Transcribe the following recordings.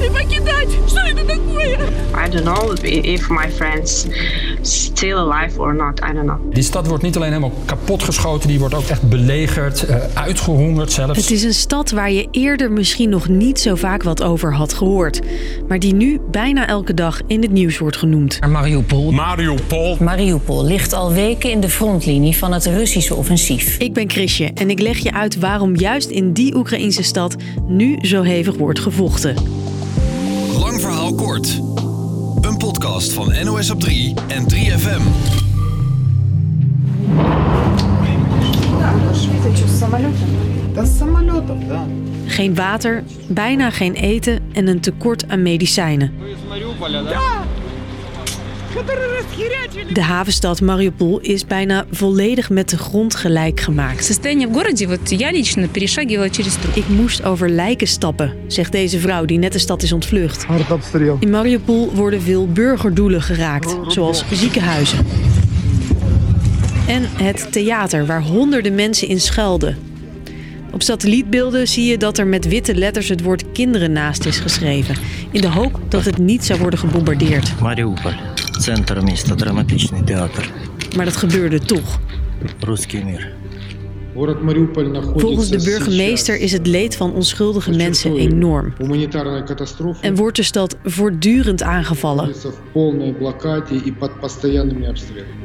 не покидать. Что это такое? I don't know if my friends still alive or not. I don't know. Die stad wordt niet alleen helemaal kapotgeschoten, die wordt ook echt belegerd, uh, uitgehongerd zelfs. Het is een stad waar je eerder misschien nog niet zo vaak wat over had gehoord. Maar die nu bijna elke dag in het nieuws wordt genoemd. Mariupol. Mariupol. Mariupol ligt al weken in de frontlinie van het Russische offensief. Ik ben Chrisje en ik leg je uit waarom juist in die Oekraïnse stad nu zo hevig wordt gevochten. Verhaal kort. Een podcast van NOS op 3 en 3FM. Geen water, bijna geen eten en een tekort aan medicijnen. De havenstad Mariupol is bijna volledig met de grond gelijk gemaakt. Ik moest over lijken stappen, zegt deze vrouw die net de stad is ontvlucht. In Mariupol worden veel burgerdoelen geraakt, zoals ziekenhuizen. En het theater waar honderden mensen in schuilden. Op satellietbeelden zie je dat er met witte letters het woord kinderen naast is geschreven. In de hoop dat het niet zou worden gebombardeerd. Mariupol, centrum mista, dramatischny theater. Maar dat gebeurde toch. Русский мир. Volgens de burgemeester is het leed van onschuldige mensen enorm. En wordt de stad voortdurend aangevallen.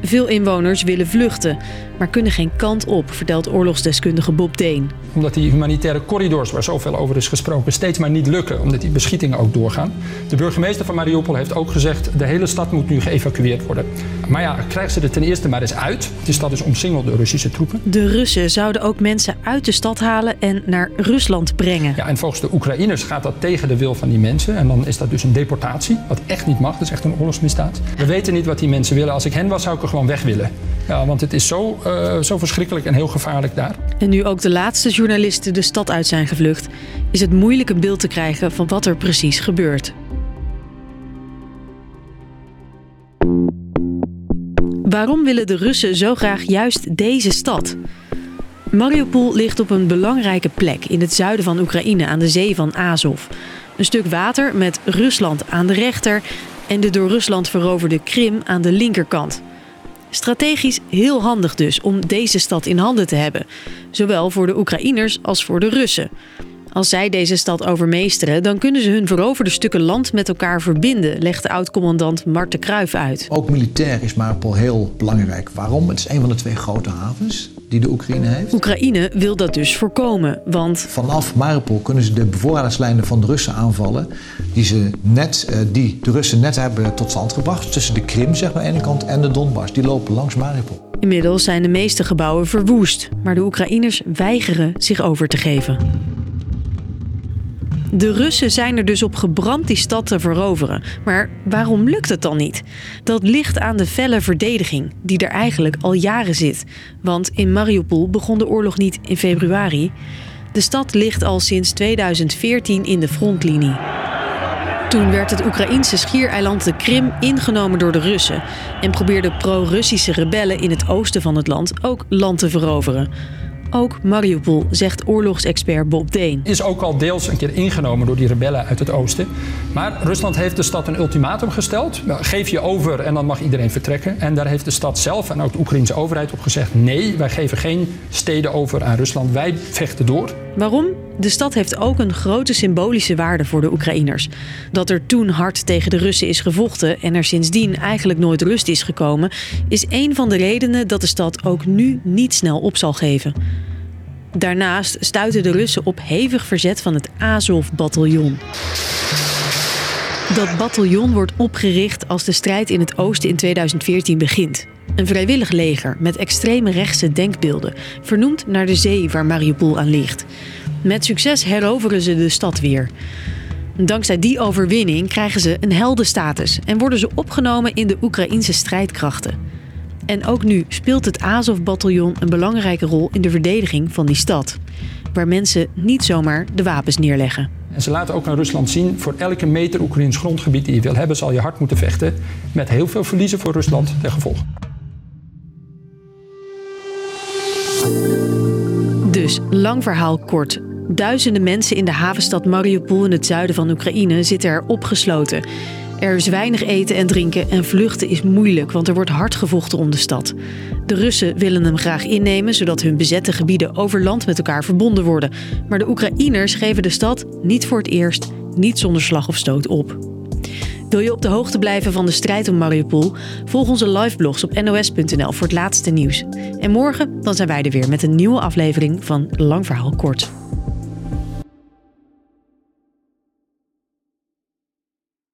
Veel inwoners willen vluchten, maar kunnen geen kant op, vertelt oorlogsdeskundige Bob Deen. Omdat die humanitaire corridors, waar zoveel over is gesproken, steeds maar niet lukken, omdat die beschietingen ook doorgaan. De burgemeester van Mariupol heeft ook gezegd: de hele stad moet nu geëvacueerd worden. Maar ja, krijgen ze er ten eerste maar eens uit. De stad is omsingeld door Russische troepen. De Russen zouden ook mensen uit de stad halen en naar Rusland brengen. Ja, en volgens de Oekraïners gaat dat tegen de wil van die mensen. En dan is dat dus een deportatie, wat echt niet mag. Dat is echt een oorlogsmisdaad. We weten niet wat die mensen willen. Als ik hen was, zou ik er gewoon weg willen. Ja, want het is zo, uh, zo verschrikkelijk en heel gevaarlijk daar. En nu ook de laatste journalisten de stad uit zijn gevlucht, is het moeilijk een beeld te krijgen van wat er precies gebeurt. Waarom willen de Russen zo graag juist deze stad? Mariupol ligt op een belangrijke plek in het zuiden van Oekraïne aan de zee van Azov. Een stuk water met Rusland aan de rechter en de door Rusland veroverde Krim aan de linkerkant. Strategisch heel handig dus om deze stad in handen te hebben, zowel voor de Oekraïners als voor de Russen. Als zij deze stad overmeesteren, dan kunnen ze hun veroverde stukken land met elkaar verbinden, legt de oud-commandant Marten Kruijf uit. Ook militair is Mariupol heel belangrijk. Waarom? Het is een van de twee grote havens die de Oekraïne heeft. Oekraïne wil dat dus voorkomen, want... Vanaf Mariupol kunnen ze de bevoorradingslijnen van de Russen aanvallen... die, ze net, eh, die de Russen net hebben tot stand gebracht... tussen de Krim zeg maar, aan de ene kant en de Donbass. Die lopen langs Mariupol. Inmiddels zijn de meeste gebouwen verwoest... maar de Oekraïners weigeren zich over te geven. De Russen zijn er dus op gebrand die stad te veroveren. Maar waarom lukt het dan niet? Dat ligt aan de felle verdediging, die er eigenlijk al jaren zit. Want in Mariupol begon de oorlog niet in februari. De stad ligt al sinds 2014 in de frontlinie. Toen werd het Oekraïnse schiereiland de Krim ingenomen door de Russen en probeerden pro-Russische rebellen in het oosten van het land ook land te veroveren. Ook Mariupol, zegt oorlogsexpert Bob Deen. Is ook al deels een keer ingenomen door die rebellen uit het oosten. Maar Rusland heeft de stad een ultimatum gesteld. Geef je over en dan mag iedereen vertrekken. En daar heeft de stad zelf en ook de Oekraïnse overheid op gezegd... nee, wij geven geen steden over aan Rusland. Wij vechten door. Waarom? De stad heeft ook een grote symbolische waarde voor de Oekraïners. Dat er toen hard tegen de Russen is gevochten en er sindsdien eigenlijk nooit rust is gekomen, is een van de redenen dat de stad ook nu niet snel op zal geven. Daarnaast stuiten de Russen op hevig verzet van het Azov-bataljon. Dat bataljon wordt opgericht als de strijd in het oosten in 2014 begint. Een vrijwillig leger met extreme rechtse denkbeelden, vernoemd naar de zee waar Mariupol aan ligt. Met succes heroveren ze de stad weer. Dankzij die overwinning krijgen ze een heldenstatus en worden ze opgenomen in de Oekraïnse strijdkrachten. En ook nu speelt het Azov-bataljon een belangrijke rol in de verdediging van die stad, waar mensen niet zomaar de wapens neerleggen. En ze laten ook aan Rusland zien, voor elke meter Oekraïns grondgebied die je wil hebben, zal je hard moeten vechten, met heel veel verliezen voor Rusland ten gevolge. Dus, lang verhaal kort. Duizenden mensen in de havenstad Mariupol in het zuiden van Oekraïne zitten er opgesloten. Er is weinig eten en drinken en vluchten is moeilijk, want er wordt hard gevochten om de stad. De Russen willen hem graag innemen, zodat hun bezette gebieden over land met elkaar verbonden worden. Maar de Oekraïners geven de stad niet voor het eerst, niet zonder slag of stoot op. Wil je op de hoogte blijven van de strijd om Mariupol? Volg onze liveblogs op nos.nl voor het laatste nieuws. En morgen dan zijn wij er weer met een nieuwe aflevering van Lang Verhaal Kort.